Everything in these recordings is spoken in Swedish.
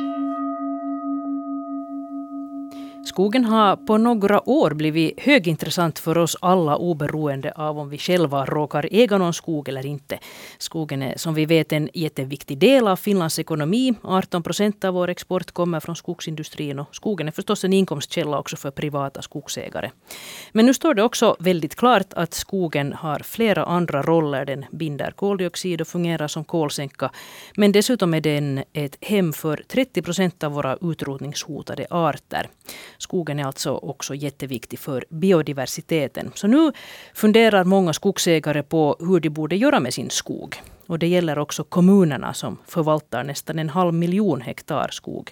thank you Skogen har på några år blivit högintressant för oss alla oberoende av om vi själva råkar äga någon skog eller inte. Skogen är som vi vet en jätteviktig del av Finlands ekonomi. 18 procent av vår export kommer från skogsindustrin och skogen är förstås en inkomstkälla också för privata skogsägare. Men nu står det också väldigt klart att skogen har flera andra roller. Den binder koldioxid och fungerar som kolsänka. Men dessutom är den ett hem för 30 procent av våra utrotningshotade arter. Skogen är alltså också jätteviktig för biodiversiteten. Så nu funderar många skogsägare på hur de borde göra med sin skog. Och det gäller också kommunerna som förvaltar nästan en halv miljon hektar skog.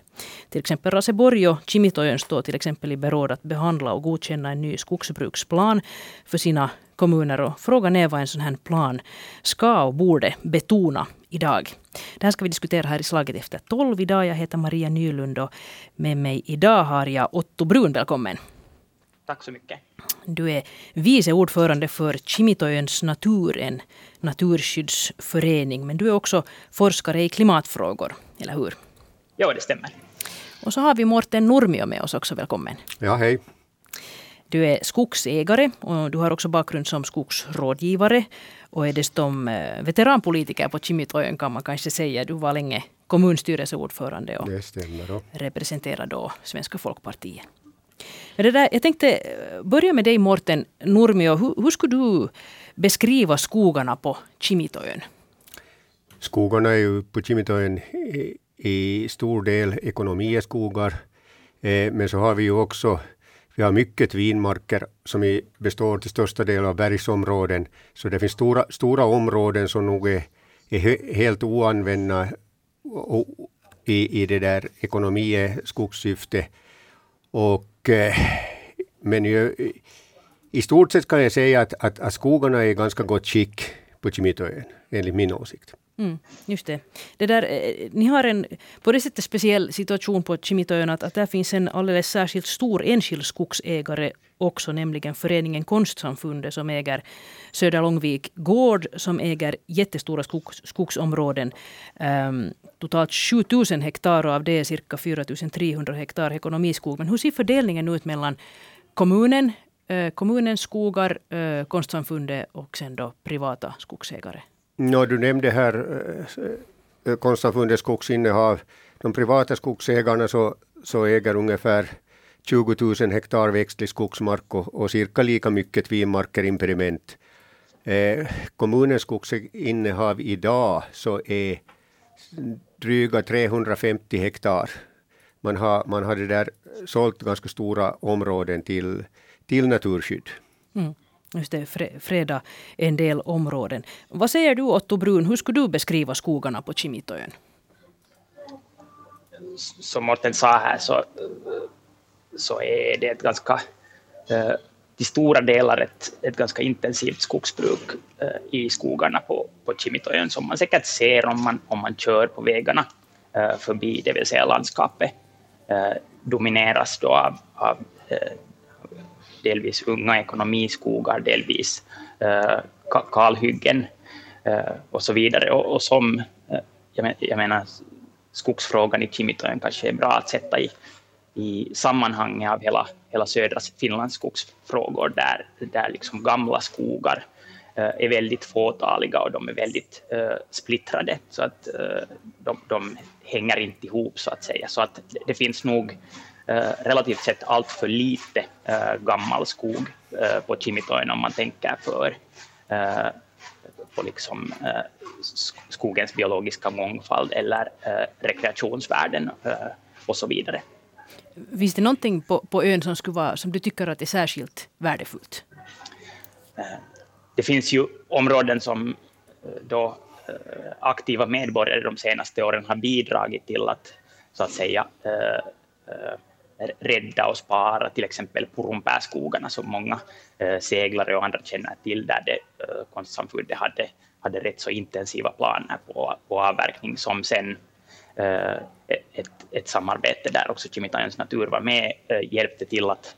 Till exempel Raseborg och Kimitoön står till exempel i beråd att behandla och godkänna en ny skogsbruksplan för sina kommuner. Och frågan är vad en sån här plan ska och borde betona idag. Det här ska vi diskutera här i Slaget efter tolv idag. Jag heter Maria Nylund och med mig idag har jag Otto Brun. Välkommen. Tack så mycket. Du är vice ordförande för Kimitoöns natur, en naturskyddsförening. Men du är också forskare i klimatfrågor, eller hur? Ja, det stämmer. Och så har vi Morten Nurmio med oss också. Välkommen. Ja, hej. Du är skogsägare och du har också bakgrund som skogsrådgivare och är dessutom eh, veteranpolitiker på Kimitoön kan man kanske säga. Du var länge kommunstyrelseordförande och representerar då Svenska folkpartiet. Det där, jag tänkte eh, börja med dig Morten Nurmio. Hur, hur skulle du beskriva skogarna på Kimitoön? Skogarna är ju på Kimitoön i, i stor del ekonomiskogar. Eh, men så har vi ju också vi har mycket vinmarker som består till största del av bergsområden. Så det finns stora, stora områden som nog är, är helt oanvända i, i det där ekonomi skogssyfte. Och, eh, men ju, i stort sett kan jag säga att, att, att skogarna är i ganska gott skick på Kimitoön, enligt min åsikt. Mm, just det. det där, eh, ni har en på det sättet speciell situation på Kimitoön att, att där finns en alldeles särskilt stor enskild skogsägare också, nämligen föreningen Konstsamfundet som äger Södra Långvik gård som äger jättestora skogs, skogsområden. Um, totalt 7000 hektar och av det är cirka 4300 hektar ekonomiskog. Men hur ser fördelningen ut mellan kommunen, eh, kommunens skogar, eh, Konstsamfundet och sen då privata skogsägare? Ja, du nämnde här äh, Konstsamfundets skogsinnehav. De privata skogsägarna så, så äger ungefär 20 000 hektar växtlig skogsmark och, och cirka lika mycket vinmarker impediment. Eh, kommunens skogsinnehav idag så är dryga 350 hektar. Man har, man har det där sålt ganska stora områden till, till naturskydd. Mm just det, freda en del områden. Vad säger du Otto Brun, hur skulle du beskriva skogarna på Kimitoön? Som Morten sa här så, så är det ett ganska eh, till stora delar ett, ett ganska intensivt skogsbruk eh, i skogarna på, på Kimitoön som man säkert ser om man, om man kör på vägarna eh, förbi, det vill säga landskapet domineras då av, av delvis unga ekonomiskogar, delvis eh, kalhyggen eh, och så vidare. Och, och som, eh, jag, men, jag menar, skogsfrågan i Kimitoen kanske är bra att sätta i, i sammanhanget av hela, hela södra Finlands skogsfrågor, där, där liksom gamla skogar eh, är väldigt fåtaliga och de är väldigt uh, splittrade, så att uh, de, de, hänger inte ihop, så att säga. Så att det, det finns nog Eh, relativt sett allt för lite eh, gammal skog eh, på Kimitoön om man tänker för på liksom, skogens biologiska mångfald eller rekreationsvärden och så vidare. Finns det någonting på, på ön som, skulle vara, som du tycker att är särskilt värdefullt? Det finns ju områden som då aktiva medborgare de senaste åren har bidragit till att så att säga rädda och spara till exempel Purunpääskogarna som många eh, seglare och andra känner till där det eh, konstsamfundet hade, hade rätt så intensiva planer på, på avverkning som sen eh, ett, ett samarbete där också Kimitajens natur var med hjälpte till att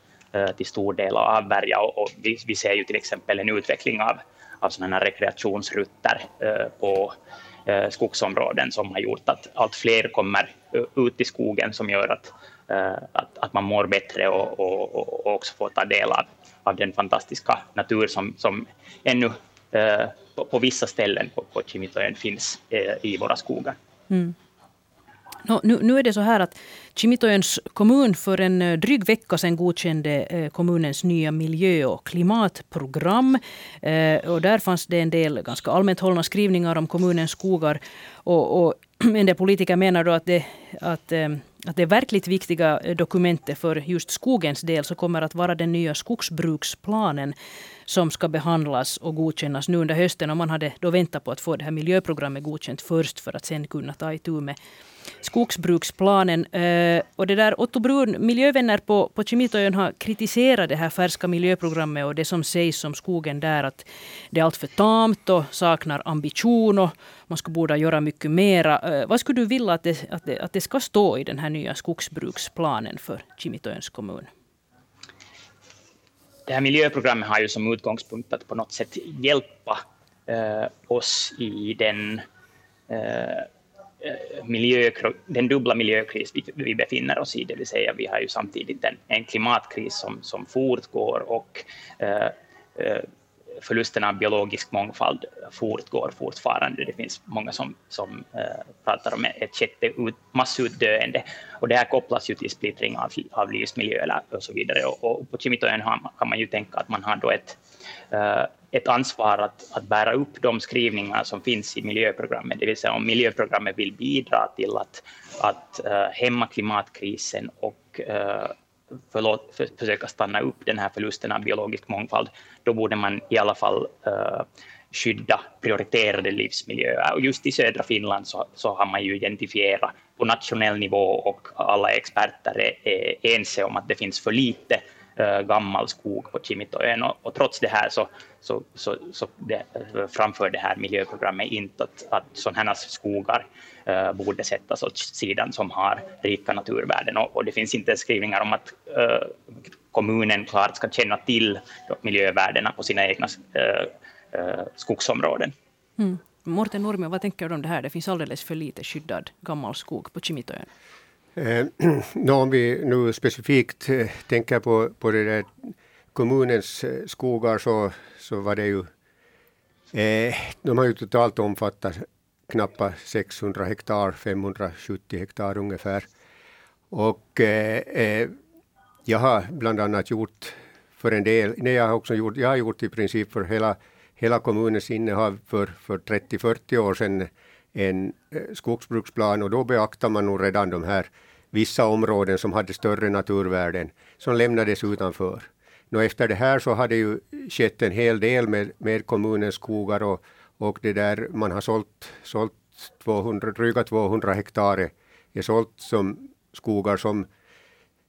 till stor del avvärja. Och, och vi, vi, ser ju till exempel en utveckling av, av sådana rekreationsrutter på skogsområden som har gjort att allt fler kommer ut i skogen som gör att, Eh, att, att man mår bättre och, och, och också får ta del av, av den fantastiska natur som, som ännu eh, på, på vissa ställen på, på Kimitoön finns eh, i våra skogar. Mm. No, nu, nu är det så här att Kimitoöns kommun för en dryg vecka sedan godkände kommunens nya miljö och klimatprogram. Eh, och där fanns det en del ganska allmänt hållna skrivningar om kommunens skogar. Och, och en del politiker menar då att det, att, att det verkligt viktiga eh, dokumentet för just skogens del så kommer att vara den nya skogsbruksplanen som ska behandlas och godkännas nu under hösten. Och man hade då väntat på att få det här miljöprogrammet godkänt först för att sen kunna ta itu med skogsbruksplanen. Eh, och det där Otto Brun, miljövänner på, på Kimitoön har kritiserat det här färska miljöprogrammet och det som sägs om skogen där att det är alltför tamt och saknar ambition och man skulle borde göra mycket mera. Eh, vad skulle du vilja att det, att, det, att det ska stå i den här nya skogsbruksplanen för Kimitoöns kommun? Det här miljöprogrammet har ju som utgångspunkt att på något sätt hjälpa eh, oss i den eh, miljö, den dubbla miljökris vi, vi befinner oss i, det vill säga vi har ju samtidigt en, en klimatkris som, som fortgår och eh, eh förlusten av biologisk mångfald fortgår fortfarande. Det finns många som, som eh, pratar om ett sjätte massutdöende och det här kopplas ju till splittring av, av livsmiljöer och så vidare. Och, och på Kimitoön kan man ju tänka att man har då ett, eh, ett ansvar att, att bära upp de skrivningar som finns i miljöprogrammet, det vill säga om miljöprogrammet vill bidra till att, att uh, hämma klimatkrisen och uh, förlåt, för, försöka stanna upp den här förlusten av biologisk mångfald, då borde man i alla fall uh, skydda prioriterade livsmiljöer. Och just i södra Finland så, så har man ju identifierat på nationell nivå och alla experter är, är ense om att det finns för lite Eh, gammal skog på Kimitoön och, och trots det här så, så, så, så det, framför det här miljöprogrammet inte att, att sådana här skogar äh, borde sättas åt sidan som har rika naturvärden och, och det finns inte skrivningar om att äh, kommunen klart ska känna till miljövärdena på sina egna skogsområden. Mm. Morten Nurmio, vad tänker du om det här? Det finns alldeles för lite skyddad gammal skog på Kimitoön. Eh, om vi nu specifikt eh, tänker på, på det där kommunens eh, skogar så, så var det ju eh, de har ju totalt omfattat knappt 600 hektar, 570 hektar ungefär. Och eh, eh, jag har bland annat gjort för en del, nej jag har också gjort, jag har gjort i princip för hela, hela kommunens innehav för, för 30-40 år sedan en eh, skogsbruksplan och då beaktar man nog redan de här vissa områden som hade större naturvärden som lämnades utanför. Nå, efter det här så har det ju skett en hel del med, med kommunens skogar och, och det där man har sålt, sålt 200, dryga 200 hektar är sålt som skogar som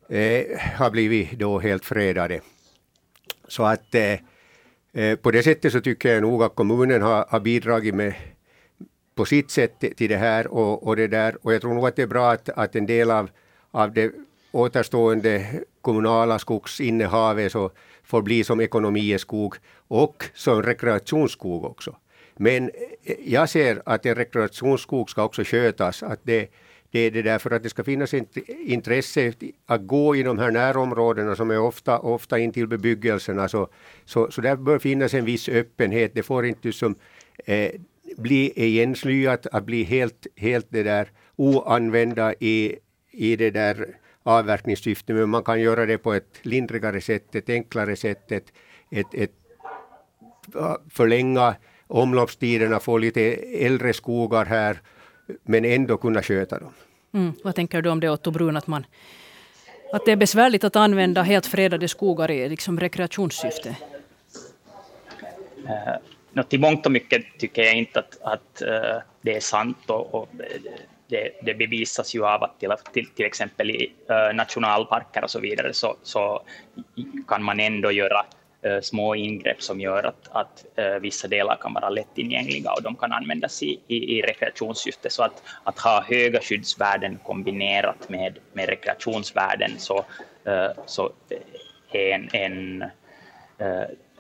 eh, har blivit då helt fredade. Så att eh, eh på det sättet så tycker jag nog att kommunen har, har bidragit med på sitt sätt till det här och, och det där. Och jag tror nog att det är bra att, att en del av, av det återstående kommunala skogsinnehavet så får bli som ekonomieskog och som rekreationsskog också. Men jag ser att en rekreationsskog ska också skötas. Att det, det är det därför att det ska finnas ett intresse att gå i de här närområdena som är ofta, ofta intill bebyggelserna. Så, så, så där bör finnas en viss öppenhet. Det får inte som eh, bli igenslyat, att bli helt, helt det där oanvända i, i det där avverkningssyfte, men man kan göra det på ett lindrigare sätt, ett enklare sätt, ett, ett, ett förlänga omloppstiderna, få lite äldre skogar här, men ändå kunna sköta dem. Mm. Vad tänker du om det Otto Brun, att, man, att det är besvärligt att använda helt fredade skogar i liksom rekreationssyfte? Uh no, till mångt och mycket tycker jag inte att, att uh, det är sant och, och det, det, bevisas ju av att till, till, till exempel i uh, nationalparker och så vidare så, så kan man ändå göra uh, små ingrepp som gör att, att vissa delar kan vara lättillgängliga och de kan användas i, i, i rekreationssyfte. Så att, att ha höga skyddsvärden kombinerat med, med rekreationsvärden så, så är en, en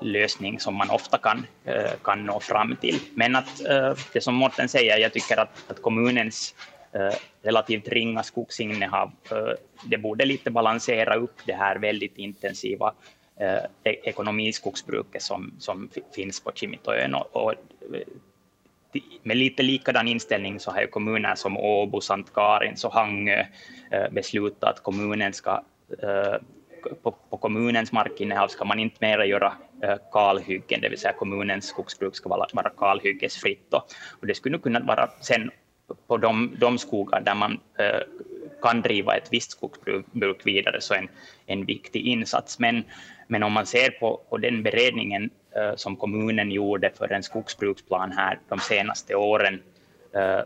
lösning som man ofta kan, eh, kan nå fram till. Men att eh, det som Morten säger, jag tycker att, att kommunens eh, relativt ringa skogsinnehav, det borde lite balansera upp det här väldigt intensiva e-, ekonomiskogsbruket som, som finns på Kimitoön. Och, och med lite likadan inställning så har ju kommuner som Åbo, Sankt Karins och Hangö beslutat att kommunen ska på, på kommunens markinnehav ska man inte mer göra Eh, kalhyggen, det vill säga kommunens skogsbruk ska vara, vara kalhyggesfritt. Och, det skulle kunna vara sen på de, de skogar där man eh, kan driva ett visst skogsbruk vidare så en, en viktig insats. Men, men om man ser på, på den beredningen eh, som kommunen gjorde för en skogsbruksplan här de senaste åren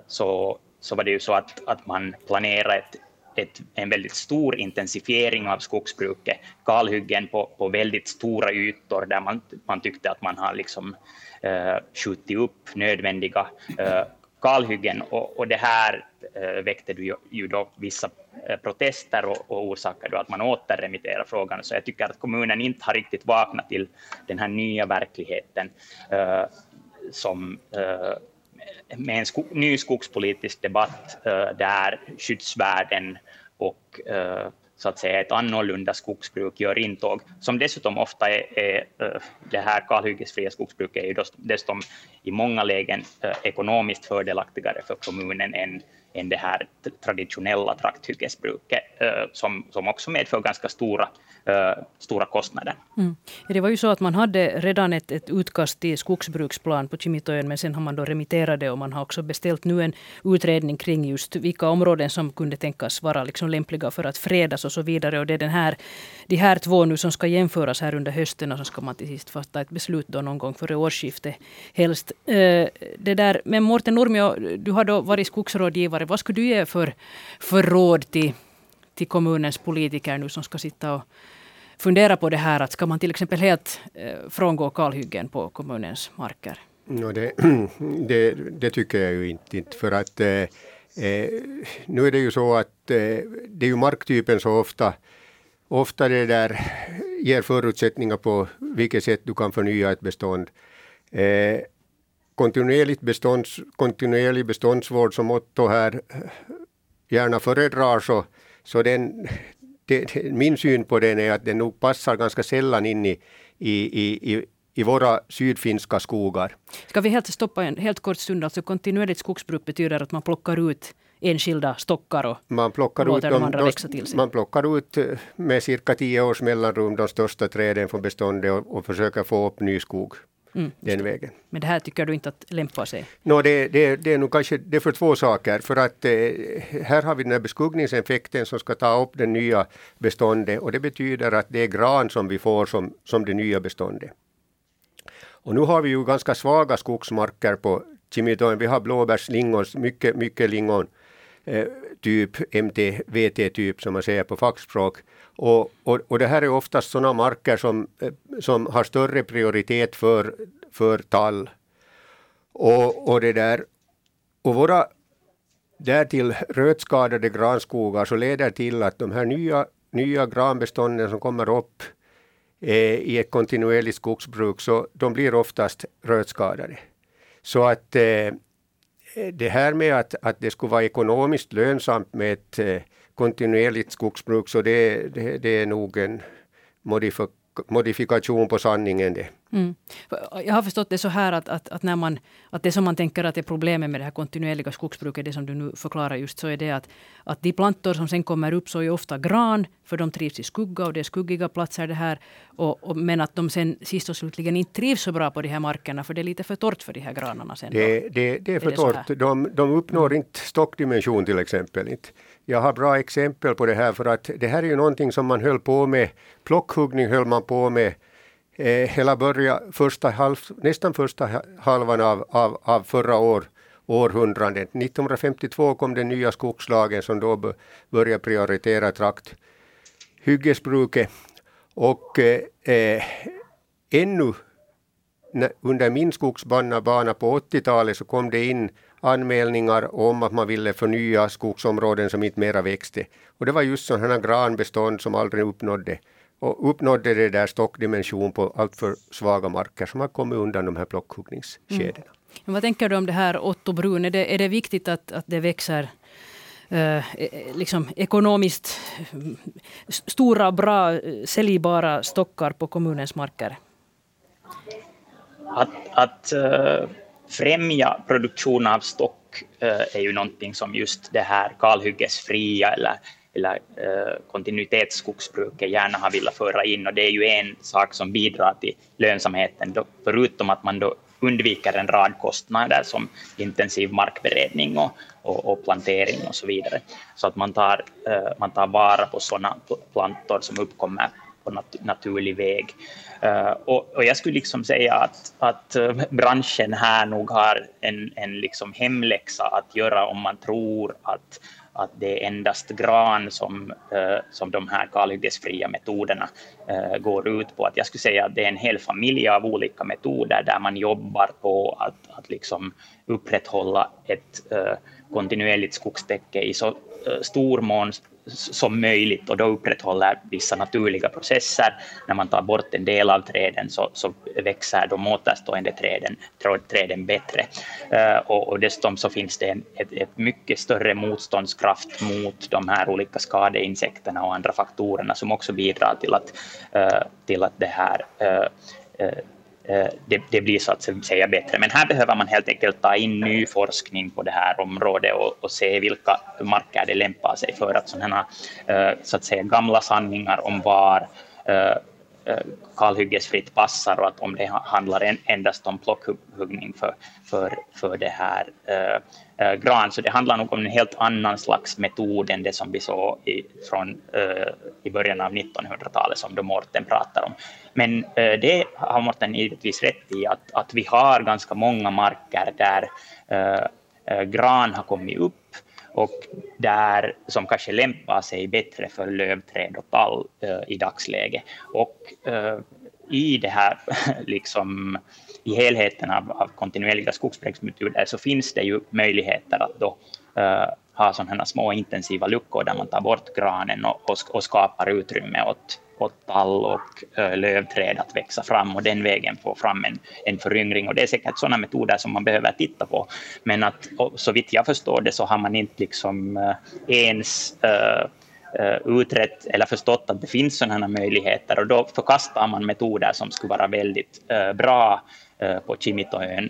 så, så var det ju så att, att man planerade ett, ett, en väldigt stor intensifiering av skogsbruket, kalhyggen på, på väldigt stora ytor där man, man tyckte att man har liksom, eh, skjutit upp nödvändiga eh, kalhyggen och, och det här eh, väckte ju, ju då vissa eh, protester och, och orsakade att man återremitterar frågan. Så jag tycker att kommunen inte har riktigt vaknat till den här nya verkligheten eh, som eh, med en sko ny skogspolitisk debatt eh, där skyddsvärden och eh, så att säga ett annorlunda skogsbruk gör intåg, som dessutom ofta är, är eh, det här kalhyggesfria skogsbruket är ju dessutom i många lägen ekonomiskt fördelaktigare för kommunen än, än det här traditionella trakthyggesbruket eh, som, som också medför ganska stora eh, stora kostnader. Mm. Det var ju så att man hade redan ett, ett utkast till skogsbruksplan på Kimitoön men sen har man då remitterat det och man har också beställt nu en utredning kring just vilka områden som kunde tänkas vara liksom lämpliga för att fredas och så vidare. Och det är den här, de här två nu som ska jämföras här under hösten och så ska man till sist fatta ett beslut då någon gång före årsskiftet helst. Eh, det där, men Mårten Nurmio, du har då varit skogsrådgivare. Vad skulle du ge för, för råd till till kommunens politiker nu som ska sitta och fundera på det här att ska man till exempel helt eh, frångå kalhyggen på kommunens marker? No, det, det, det, tycker jag ju inte, för att eh, eh, nu är det ju så att eh, det är ju marktypen så ofta ofta det där ger förutsättningar på vilket sätt du kan förnya ett bestånd. Eh, kontinuerligt bestånds, kontinuerlig beståndsvård som Otto här gärna föredrar så, så den, det, min syn på den är att den nog passar ganska sällan in i, i, i, i våra sydfinska skogar. Ska vi helt stoppa en helt kort stund? Alltså kontinuerligt skogsbruk betyder att man plockar ut enskilda stockar och man plockar låter ut de, andra växa till sig? Man plockar ut eh, med cirka tio års mellanrum de största träden från beståndet och, och försöker få upp ny skog mm, den vägen. Men det här tycker du inte att lämpar sig? No, det, det, det är nog kanske det för två saker. För att eh, här har vi den här beskuggningseffekten som ska ta upp det nya beståndet och det betyder att det är gran som vi får som, som det nya beståndet. Och nu har vi ju ganska svaga skogsmarker på Kimitoin. Vi har blåbärs, lingon, mycket, mycket lingon. Eh, typ MTVT-typ som man säger på fackspråk. Och, och, och det här är oftast sådana marker som, eh, som har större prioritet för, för tall. Och, och det där, och våra därtill rötskadade granskogar så leder till att de här nya, nya granbestånden som kommer upp eh, i ett kontinuerligt skogsbruk, så de blir oftast rötskadade. Så att eh, Eh, det här med att, att det skulle vara ekonomiskt lönsamt med ett eh, kontinuerligt skogsbruk, så det, det, det är nog en modifikation på sanningen det. Mm. Jag har förstått det så här att, att, att, när man, att det som man tänker att är problemet med det här kontinuerliga skogsbruket, det som du nu förklarar just, så är det att, att de plantor som sen kommer upp så är ofta gran, för de trivs i skugga och det är skuggiga platser det här. Och, och, men att de sen sist och slutligen inte trivs så bra på de här markerna, för det är lite för torrt för de här granarna. Sen det, det, det är för är torrt. De, de uppnår mm. inte stockdimension till exempel. Inte. Jag har bra exempel på det här för att det här är ju någonting som man höll på med. Plockhuggning höll man på med eh, hela början, första halv, nästan första halvan av, av, av förra år, århundradet. 1952 kom den nya skogslagen som då började prioritera trakthyggesbruket. Och eh, eh, ännu under min skogsbana på 80-talet så kom det in anmälningar om att man ville förnya skogsområden som inte mera växte. Och det var just sådana granbestånd som aldrig uppnådde och uppnådde det där stockdimension på alltför svaga marker som har kommit undan de här plockhuggningskedjorna. Mm. vad tänker du om det här Otto Brun? Är det, är det viktigt att, att det växer eh, liksom ekonomiskt stora, bra, säljbara stockar på kommunens marker? Att, att uh, främja produktion av stock uh, är ju någonting som just det här kalhyggesfria eller eller eh, kontinuitetsskogsbruket gärna har velat föra in och det är ju en sak som bidrar till lönsamheten, då, förutom att man då undviker en rad kostnader som intensiv markberedning och, och, och plantering och så vidare. Så att man tar, eh, man tar vara på sådana plantor som uppkommer på nat naturlig väg. Uh, och, och, jag skulle liksom säga att, att eh, branschen här nog har en, en liksom hemläxa att göra om man tror att, att det är endast gran som, eh, som de här kalhyggesfria metoderna eh, går ut på. Att jag skulle säga att det är en hel familj av olika metoder där man jobbar på att, att liksom upprätthålla ett eh, kontinuerligt skogstäcke i så stor mån som möjligt och då upprätthåller vissa naturliga processer. När man tar bort en del av träden så, så växer de återstående träden, träden bättre. Eh, och, och dessutom så finns det en, ett, ett, mycket större motståndskraft mot de här olika skadeinsekterna och andra faktorerna som också bidrar till att, eh, till att det här eh, Eh, det, det, blir så att säga bättre. Men här behöver man helt enkelt ta in ny forskning på det här området och, och se vilka marker det lämpar sig för att sådana här så att säga gamla sanningar om var eh, Eh, kalhyggesfritt passar och att om det handlar endast om plockhuggning för, för, för det här äh, gran, så det handlar nog om en helt annan slags metod än det som vi såg i, från, äh, i början av 1900-talet som då Morten pratar om. Men äh, det har Morten givetvis rätt i att, att vi har ganska många marker där gran har kommit upp och där som kanske lämpar sig bättre för lövträd och tall eh, i dagsläget. Och eh, i det här, liksom i helheten av, av kontinuerliga skogsbruksmetoder så finns det ju möjligheter att då eh, ha sådana små intensiva luckor där man tar bort granen och, och, och skapar utrymme åt, åt tall och eh, lövträd att växa fram och den vägen få fram en, en föryngring. Och det är säkert sådana metoder som man behöver titta på. Men att, så vitt jag förstår det så har man inte liksom eh, ens uh, utrett eller förstått att det finns sådana möjligheter och då förkastar man metoder som skulle vara väldigt bra på Kimitoön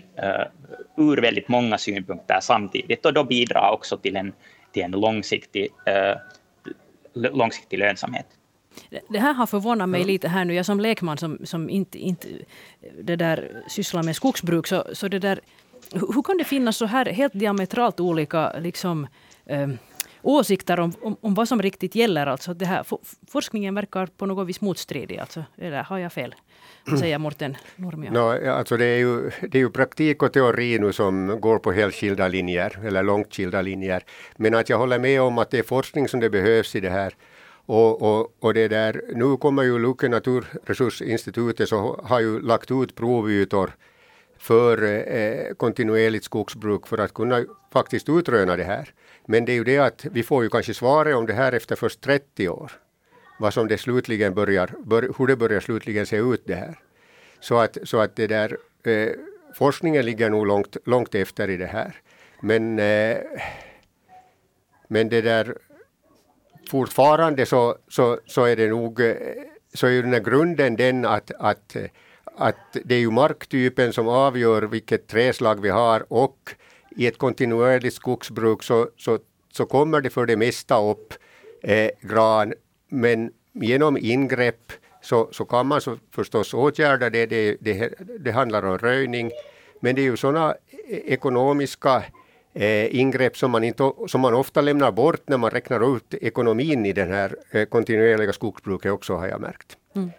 ur väldigt många synpunkter samtidigt och då bidrar också till en, till en långsiktig, långsiktig lönsamhet. Det här har förvånat mig lite här nu. Jag som lekman som, som inte, inte det där sysslar med skogsbruk, så, så det där, hur kan det finnas så här helt diametralt olika liksom, eh, åsikter om, om, om, vad som riktigt gäller? Alltså det här, forskningen verkar på något vis motstridig. Alltså, eller har jag fel? Vad säger Morten Nurmio? No, alltså det, är ju, det är ju praktik och teori nu som går på helt skilda linjer, eller långt skilda linjer. Men att jag håller med om att det är forskning som det behövs i det här. Och, och, och det där, nu kommer ju Luke naturresursinstitutet så har ju lagt ut provytor för eh, kontinuerligt skogsbruk för att kunna faktiskt utröna det här. Men det är ju det att vi får ju kanske svaret om det här efter först 30 år. Vad som det slutligen börjar, bör, hur det börjar slutligen se ut det här. Så att, så att det där, eh, forskningen ligger nog långt, långt efter i det här. Men, eh, men det där fortfarande så, så, så är det nog eh, så är ju den här grunden den att, att, att det är ju marktypen som avgör vilket träslag vi har och i ett kontinuerligt skogsbruk så, så, så kommer det för det mesta upp eh, gran, men genom ingrepp så, så kan man så förstås åtgärda det. Det, det. det handlar om röjning, men det är ju sådana eh, ekonomiska eh, ingrepp som man, inte, som man ofta lämnar bort när man räknar ut ekonomin i den här eh, kontinuerliga skogsbruket också har jag märkt. Mm.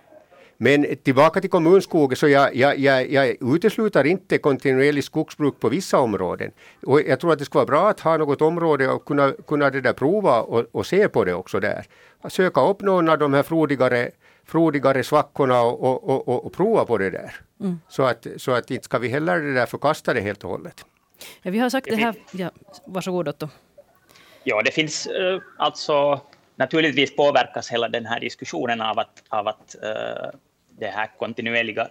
Men tillbaka till kommunskogen, så jag, jag, jag, jag utesluter inte kontinuerligt skogsbruk på vissa områden. Och jag tror att det skulle vara bra att ha något område och kunna, kunna det där prova och, och se på det också där. Söka upp någon av de här frodigare, frodigare svackorna och, och, och, och prova på det där. Mm. Så, att, så att inte ska vi heller det där förkasta det helt och hållet. Vi har sagt det, det här... Ja, varsågod Otto. Ja, det finns uh, alltså naturligtvis påverkas hela den här diskussionen av att, av att det här kontinuerliga,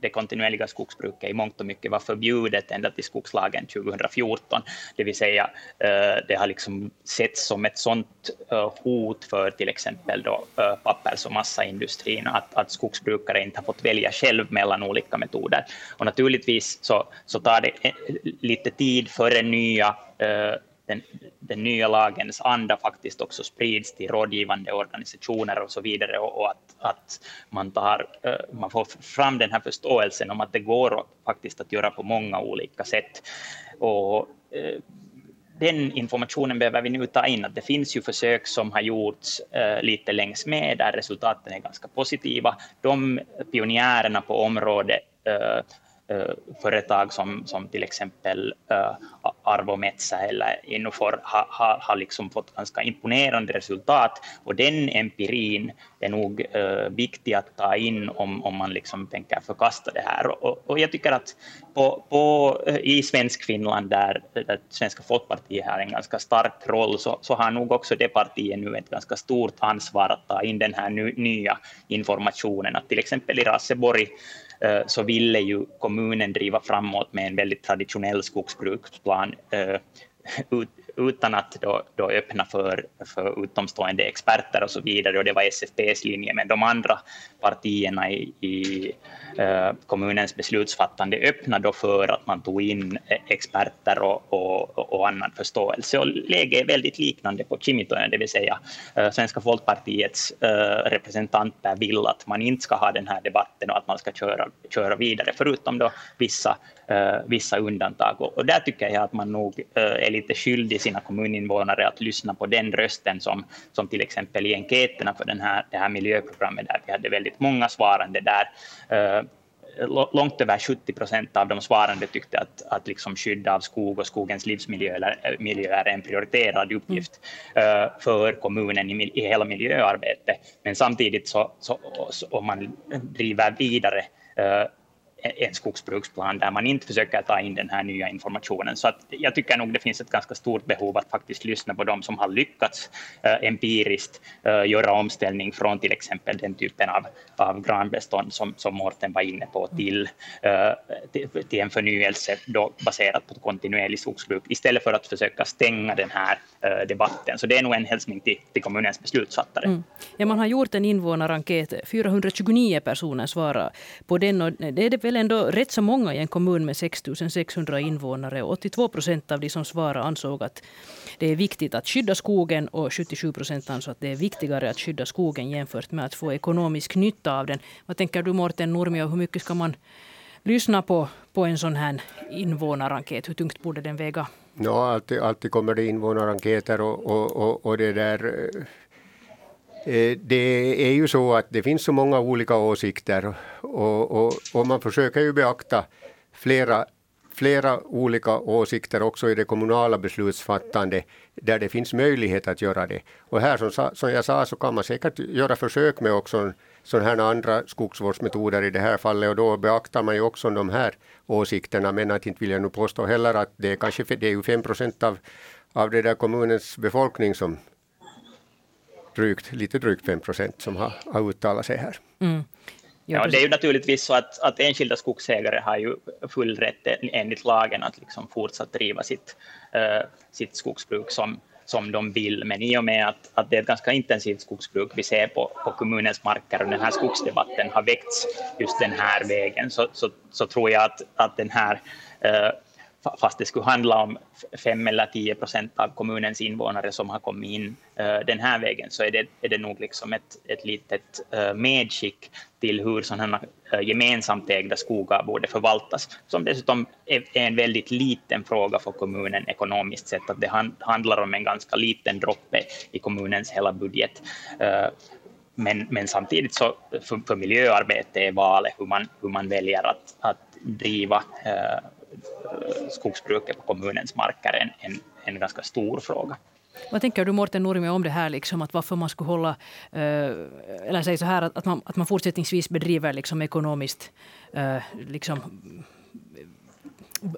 det kontinuerliga skogsbruket i mångt och mycket var förbjudet ända till skogslagen 2014. Det vill säga, eh, det har liksom setts som ett sådant eh, hot för till exempel då eh, pappers och massaindustrin att, att skogsbrukare inte har fått välja själv mellan olika metoder. Och naturligtvis så, så tar det lite tid före nya den, den nya lagens anda faktiskt också sprids till rådgivande organisationer och så vidare och, och att, att man, tar, eh, man får fram den här förståelsen om att det går faktiskt att göra på många olika sätt. Och, eh, den informationen behöver vi nu ta in, att det finns ju försök som har gjorts eh, lite längs med, där resultaten är ganska positiva. De pionjärerna på området Eh, Eh, företag som, som till exempel eh, uh, Arvo Metsä eller Innofor har ha, ha liksom fått ganska imponerande resultat och den empirin är nog uh, viktig att ta in om, om man liksom tänker förkasta det här. Och, och jag tycker att på, på, i svensk Finland där, där Svenska folkpartiet har en ganska stark roll så, så har nog också det partiet nu ett ganska stort ansvar att ta in den här nu, nya informationen. Att till exempel i Raseborg Eh, så ville ju kommunen driva framåt med en väldigt traditionell skogsbruksplan eh, utan att då, då öppna för, för utomstående experter och så vidare. Och det var SFPs linje, men de andra partierna i, i eh, kommunens beslutsfattande öppnade då för att man tog in eh, experter och, och, och annan förståelse. Och läget är väldigt liknande på Kimitoön, det vill säga eh, Svenska folkpartiets eh, representanter vill att man inte ska ha den här debatten och att man ska köra, köra vidare, förutom då vissa eh, vissa undantag. Och, och, där tycker jag att man nog eh, är lite skyldig sina kommuninvånare att lyssna på den rösten som, som till exempel i enkäterna för den här, det här miljöprogrammet där vi hade väldigt många svarande där uh, långt över 70 procent av de svarande tyckte att, att liksom skydd av skog och skogens livsmiljö miljö är en prioriterad uppgift mm. uh, för kommunen i, i hela miljöarbetet. Men samtidigt så, så, så om man driver vidare uh, en skogsbruksplan där man inte försöker ta in den här nya informationen. Så att jag tycker nog det finns ett ganska stort behov att faktiskt lyssna på dem som har lyckats eh, empiriskt eh, göra omställning från till exempel den typen av, av granbestånd som, som Mårten var inne på till, eh, till, till, en förnyelse då baserat på kontinuerlig skogsbruk istället för att försöka stänga den här eh, debatten. Så det är nog en hälsning till, till kommunens beslutsfattare. Mm. Ja, man har gjort en invånarenkät. 429 personer svarar på den och det är det väl ändå rätt så många i en kommun med 6 600 invånare. 82 procent av de som svarade ansåg att det är viktigt att skydda skogen och 77 procent ansåg att det är viktigare att skydda skogen jämfört med att få ekonomisk nytta av den. Vad tänker du Mårten Nurmio, hur mycket ska man lyssna på, på en sån här invånarenkät? Hur tungt borde den väga? Ja, alltid, alltid kommer det invånarenkäter och, och, och, och det där eh, Eh, det är ju så att det finns så många olika åsikter och, och, och man försöker ju beakta flera, flera olika åsikter också i det kommunala beslutsfattande där det finns möjlighet att göra det. Och här som, som jag sa så kan man säkert göra försök med också sådana här andra skogsvårdsmetoder i det här fallet och då beaktar man ju också de här åsikterna men att inte vill jag nu påstå heller att det är kanske det är ju 5 procent av, av det där kommunens befolkning som drygt, lite drygt 5 procent som har, har uttalat sig här. Mm. Ja, det är ju naturligtvis så att, att enskilda skogsägare har ju full rätt enligt lagen att liksom fortsatt driva sitt, uh, sitt skogsbruk som, som de vill. Men i och med att, att det är ett ganska intensivt skogsbruk vi ser på, på kommunens marker och den här skogsdebatten har väckts just den här vägen så, så, så tror jag att, att den här uh, fast det skulle handla om 5 eller 10 procent av kommunens invånare som har kommit in eh, den här vägen, så är det, är det nog liksom ett, ett litet eh, medskick till hur sådana eh, gemensamt ägda skogar borde förvaltas, som dessutom är, en väldigt liten fråga för kommunen ekonomiskt sett, att det handlar om en ganska liten droppe i kommunens hela budget. Men, men, samtidigt så för, för miljöarbete är valet hur man, hur man väljer att, att driva Eh, skogsbruket på kommunens marker en, en, en ganska stor fråga. Vad tänker du Mårten Nurmi om det här, liksom, att varför man skulle hålla, eh, eller säg så här, att, man, att man fortsättningsvis bedriver liksom ekonomiskt, eh, liksom,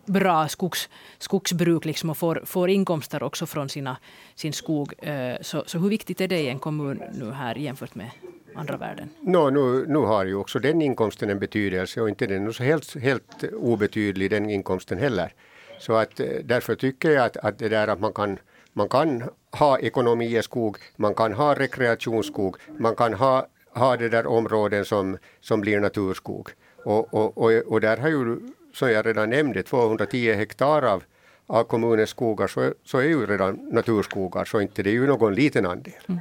bra skogs, skogsbruk liksom och får, får inkomster också från sina, sin skog. Eh, så, så hur viktigt är det i en kommun nu här jämfört med andra världen? No, nu, nu har ju också den inkomsten en betydelse och inte den så helt, helt obetydlig den inkomsten heller. Så att eh, därför tycker jag att, att det där att man kan man kan ha ekonomi i skog, man kan ha rekreationsskog, man kan ha, ha det där områden som, som blir naturskog. Och, och, och, och där har ju, som jag redan nämnde, 210 hektar av, av kommunens skogar så, så är ju redan naturskogar, så inte det är ju någon liten andel. Mm.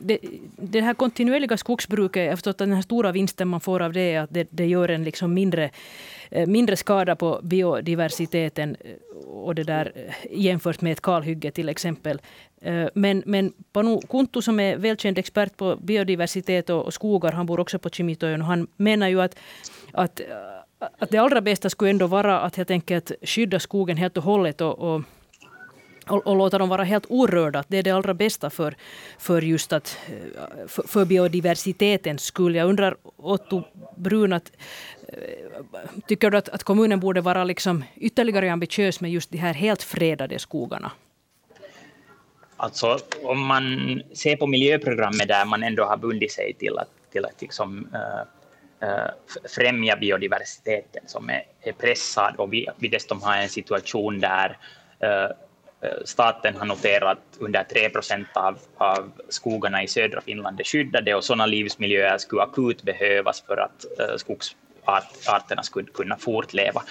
Det, det här kontinuerliga skogsbruket, jag har förstått att den här stora vinsten man får av det är att det, det gör en liksom mindre eh, mindre skada på biodiversiteten eh, och det där, eh, jämfört med ett kalhygge till exempel. Men, men Panu Kuntu som är välkänd expert på biodiversitet och, och skogar, han bor också på Kimitoön och han menar ju att, att, att det allra bästa skulle ändå vara att helt enkelt skydda skogen helt och hållet och, och och, och, låta dem vara helt orörda. Det är det allra bästa för, för just att, för, för biodiversitetens skull. Jag undrar, Otto Brun, att, eh, tycker du att, att kommunen borde vara liksom ytterligare ambitiös med just de här helt fredade skogarna? Alltså, om man ser på miljöprogrammet där man ändå har bundit sig till att, till att liksom, uh, uh, Eh, främja biodiversiteten som är, är pressad och vi, vi dessutom har en situation där eh, eh, staten har noterat under 3 procent av, av skogarna i södra Finland är skyddade och sådana livsmiljöer skulle akut behövas för att uh, skulle kunna fortleva,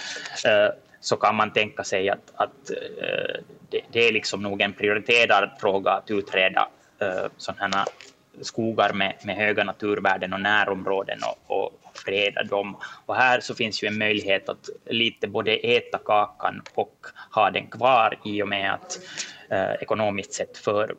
så kan man tänka sig att, att det, det, är liksom nog en prioriterad fråga att utreda sådana skogar med, med höga naturvärden och närområden och, och freda dem. Och här så finns ju en möjlighet att lite både äta kakan och ha den kvar i och med att eh, ekonomiskt sett för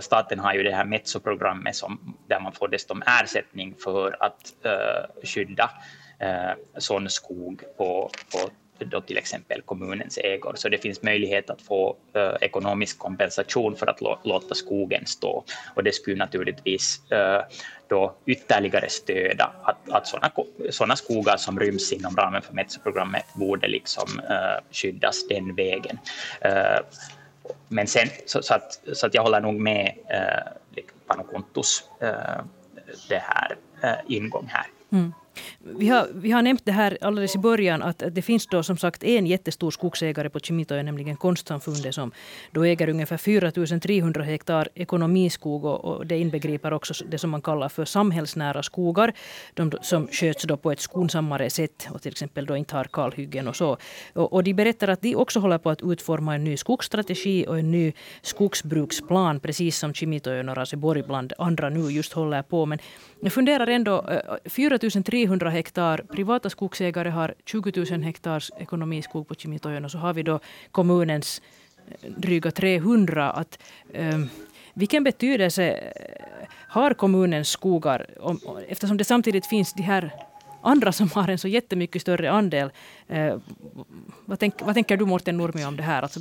staten har ju det här Metso-programmet som, där man får dessutom ersättning för att eh, skydda eh, sån skog på, på då till exempel kommunens ägor. Så det finns möjlighet att få eh, ekonomisk kompensation för att låta skogen stå. Och det skulle naturligtvis eh, då ytterligare stöda att, att sådana, sådana skogar som ryms inom ramen för Metsoprogrammet borde liksom eh, skyddas den vägen. Eh, men sen, så, så, att, så att jag håller nog med eh, Panokontos eh, det här eh, ingång här. Mm. Vi har, vi har nämnt det här alldeles i början att det finns då som sagt en jättestor skogsägare på Kimitoja, nämligen Konstsamfundet som då äger ungefär 4 300 hektar ekonomiskog och, och det inbegriper också det som man kallar för samhällsnära skogar. De som sköts då på ett skonsammare sätt och till exempel då inte har kalhyggen och så. Och, och de berättar att de också håller på att utforma en ny skogsstrategi och en ny skogsbruksplan precis som Kimitoja och Raseborg bland andra nu just håller på. Men jag funderar ändå, eh, eh, 4300 300 hektar privata skogsägare har 20 000 hektars ekonomiskog på Kimitojen och så har vi då kommunens eh, dryga 300. Att, eh, vilken betydelse eh, har kommunens skogar om, eftersom det samtidigt finns de här andra som har en så jättemycket större andel. Eh, vad, tänk, vad, tänker du Mårten Nurmi om det här? Alltså,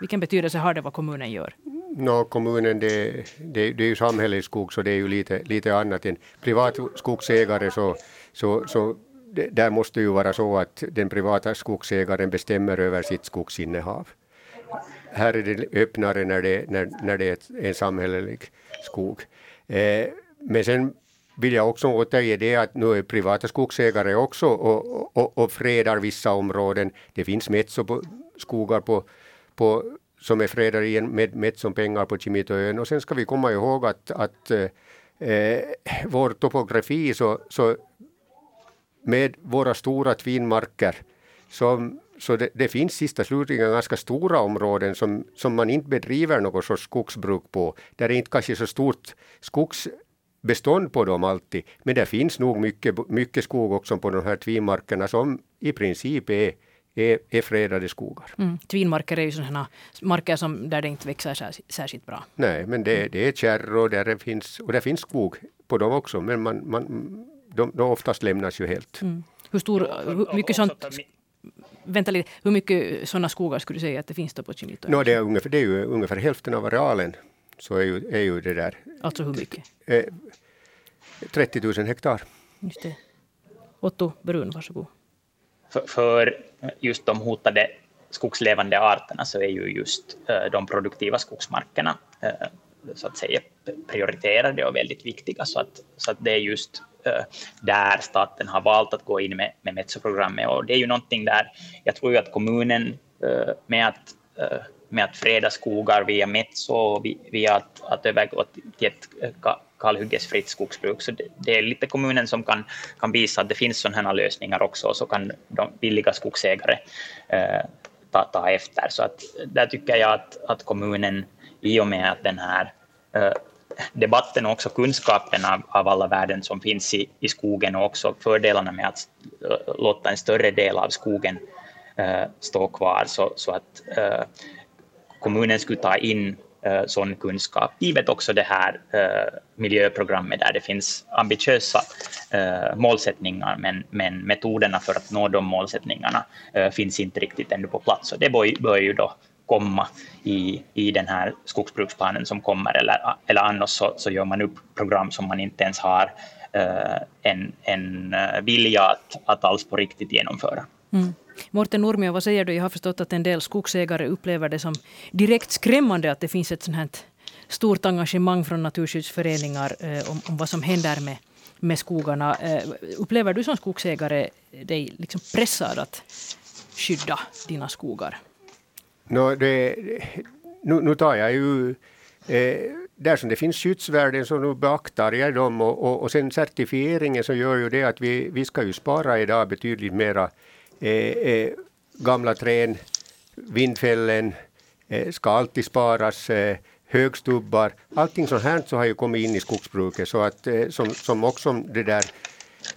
vilken betydelse har det vad kommunen gör? Mm. No, kommunen det, det, det är ju samhällelig skog så det är ju lite, lite annat än privat skogsägare så så, så det, där måste ju vara så att den privata skogsägaren bestämmer över sitt skogsinnehav. Här är det öppnare när det, när, när det är en samhällelig skog. Eh, men sen vill jag också återge det att nu är privata skogsägare också och, och, och fredar vissa områden. Det finns Metso-skogar på, på, som är fredade med Metso-pengar på Kimitoön. Och sen ska vi komma ihåg att, att eh, vår topografi så, så med våra stora tvinmarker som så det, det, finns sista slutligen ganska stora områden som, som man inte bedriver något sorts skogsbruk på. Där är inte kanske så stort skogsbestånd på dem alltid. Men det finns nog mycket, mycket skog också på de här tvinmarkerna som i princip är, är, är fredade skogar. Mm. Tvinmarker är ju sådana marker som, där det inte växer särskilt bra. Nej, men det, det är kärr och, där det finns, och det finns skog på dem också. Men man, man, de, de oftast lämnas ju helt. Mm. Hur stor, hur mycket sånt Vänta lite, hur mycket sådana skogar skulle du säga att det finns då på Kimito? No, det, är ungefär, det är ju ungefär hälften av arealen. Så är ju, är ju det där. Alltså hur mycket? Eh, 30 000 hektar. Just det. Otto Brun, varsågod. För, för just de hotade skogslevande arterna så är ju just eh, de produktiva skogsmarkerna eh, så att säga prioriterade och väldigt viktiga. Så att, så att det är just eh, där staten har valt att gå in med, med Metso-programmet. Och det är ju någonting där jag tror ju att kommunen med att med att freda skogar via Metso och via att, att övergå till ett kalhyggesfritt skogsbruk. Så det, det, är lite kommunen som kan, kan visa att det finns sådana här lösningar också, och så kan de billiga skogsägare eh, ta, ta efter. Så att där tycker jag att, att kommunen, i och med att den här eh, debatten och också kunskapen av, av, alla värden som finns i, i skogen och också fördelarna med att låta en större del av skogen uh, stå kvar så, så att uh, kommunen skulle ta in eh, sån kunskap, givet också det här eh, miljöprogrammet där det finns ambitiösa eh, målsättningar, men, men metoderna för att nå de målsättningarna eh, finns inte riktigt ännu på plats. Så det bör, bör ju då komma i, i den här skogsbruksplanen som kommer, eller, eller annars så, så gör man upp program som man inte ens har eh, en, en eh, vilja att, att alls på riktigt genomföra. Mm. Morten Nurmio, vad säger du? Jag har förstått att en del skogsägare upplever det som direkt skrämmande att det finns ett sånt här stort engagemang från naturskyddsföreningar eh, om, om vad som händer med, med skogarna. Eh, upplever du som skogsägare dig liksom pressad att skydda dina skogar? No, det, nu, nu tar jag ju eh, där som det finns skyddsvärden så nu beaktar jag dem och, och, och sen certifieringen så gör ju det att vi, vi ska ju spara idag betydligt mera Eh, eh, gamla träd, vindfällen eh, ska alltid sparas, eh, högstubbar, allting sånt här så har ju kommit in i skogsbruket så att, eh, som, som också det där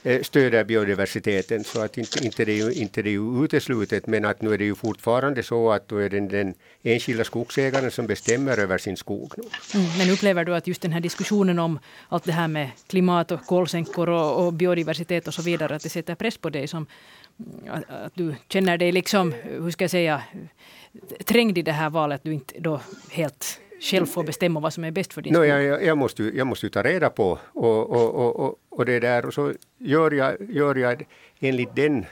eh, stöder biodiversiteten så att inte, inte, det är ju, inte det är ju uteslutet men att nu är det ju fortfarande så att då är det den enskilda skogsägaren som bestämmer över sin skog. Mm, men upplever du att just den här diskussionen om allt det här med klimat och kolsänkor och, och biodiversitet och så vidare att det sätter press på dig som, att, att du känner dig liksom, hur ska jag säga, trängd i det här valet, du inte då helt själv får bestämma vad som är bäst för din no, skog? Jag, jag, måste, jag måste ta reda på och, och, och, och, och det där och så gör jag, gör jag enligt den,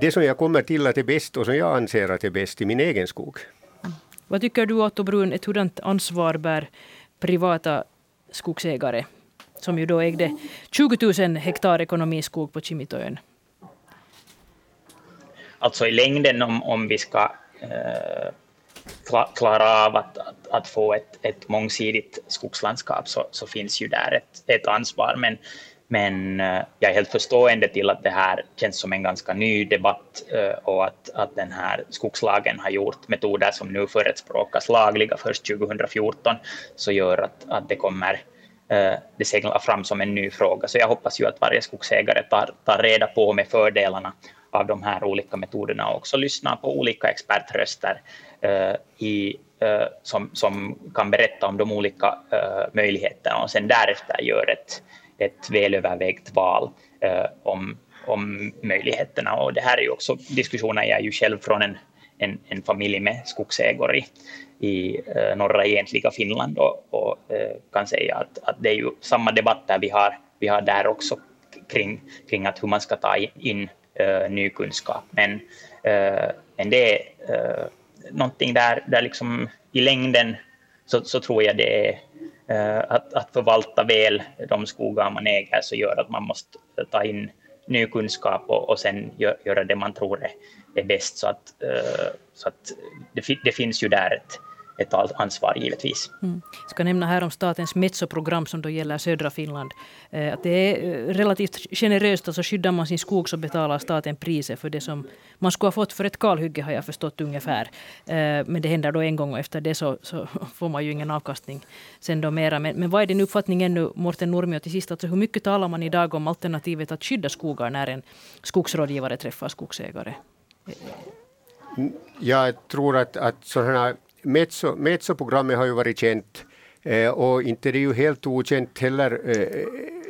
det som jag kommer till att är bäst och som jag anser att är bäst i min egen skog. Mm. Vad tycker du Otto Brun, ett hurdant ansvar bär privata skogsägare som ju då ägde 20 000 hektar ekonomiskog på Kimitoön? Alltså i längden om, om vi ska eh, klara av att, att, att, få ett, ett mångsidigt skogslandskap så, så finns ju där ett, ett ansvar. Men, men eh, jag är helt förstående till att det här känns som en ganska ny debatt eh, och att, att den här skogslagen har gjort metoder som nu förespråkas lagliga först 2014 så gör att, att det kommer eh, det seglar fram som en ny fråga. Så jag hoppas ju att varje skogsägare tar, tar reda på med fördelarna av de här olika metoderna och också lyssna på olika expertröster eh, i, eh, som, som kan berätta om de olika eh, möjligheterna och sen därefter gör ett, ett välövervägt val om, om möjligheterna. Och det här är ju också diskussioner, jag är ju själv från en, en, en familj med skogsägor i, i norra egentliga Finland och, och kan säga att, att det är ju samma debatter vi har, vi har där också kring, kring att hur man ska ta in uh, ny kunskap. Men, uh, men det är uh, någonting där, där liksom i längden så, så tror jag det är uh, att, att förvalta väl de skogar man äger så gör att man måste ta in ny kunskap och, och sen gö, göra det man tror är, är bäst. Så att, så att det, det finns ju där ett, ett ansvar givetvis. Mm. Jag ska nämna här om statens Metso-program som då gäller södra Finland. Eh, att det är eh, relativt generöst, alltså skyddar man sin skog så betalar staten priset för det som man skulle ha fått för ett kalhygge har jag förstått ungefär. Eh, men det händer då en gång och efter det så, så får man ju ingen avkastning sen då mera. Men, men vad är din uppfattning ännu, Morten Nurmio, till sist? Alltså hur mycket talar man idag om alternativet att skydda skogar när en skogsrådgivare träffar skogsägare? Jag tror att, att sådana Mezzo, Mezzo-programmet har ju varit känt eh, och inte det är ju helt okänt heller. Eh,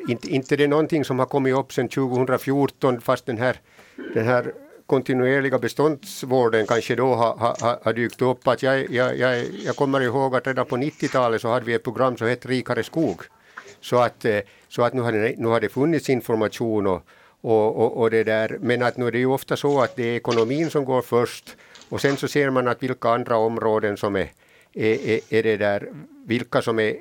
inte, inte det är någonting som har kommit upp sedan 2014 fast den här, den här kontinuerliga beståndsvården kanske då har, har, har dykt upp. Att jag, jag, jag, jag kommer ihåg att redan på 90-talet så hade vi ett program som hette Rikare skog. Så att, eh, så att nu, har det, nu har det funnits information och, och, och, och det där. Men att nu är det ju ofta så att det är ekonomin som går först och sen så ser man att vilka andra områden som är, är, är, det där, vilka som är,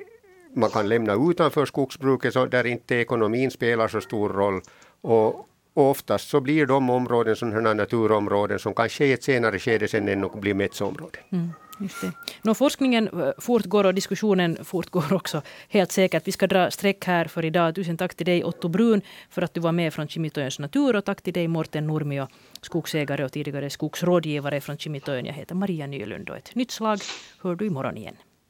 man kan lämna utanför skogsbruket så där inte ekonomin spelar så stor roll. Och, och oftast så blir de områden sådana naturområden som kanske i ett senare skede sen ännu blir Metsområden. Mm. Just det. Nå, forskningen eh, fortgår och diskussionen fortgår också helt säkert. Vi ska dra streck här för idag. Tusen tack till dig Otto Brun för att du var med från Kimitojöns natur och tack till dig Morten Nurmio, skogsägare och tidigare skogsrådgivare från Kimitoön. Jag heter Maria Nylund och ett nytt slag hör du imorgon igen.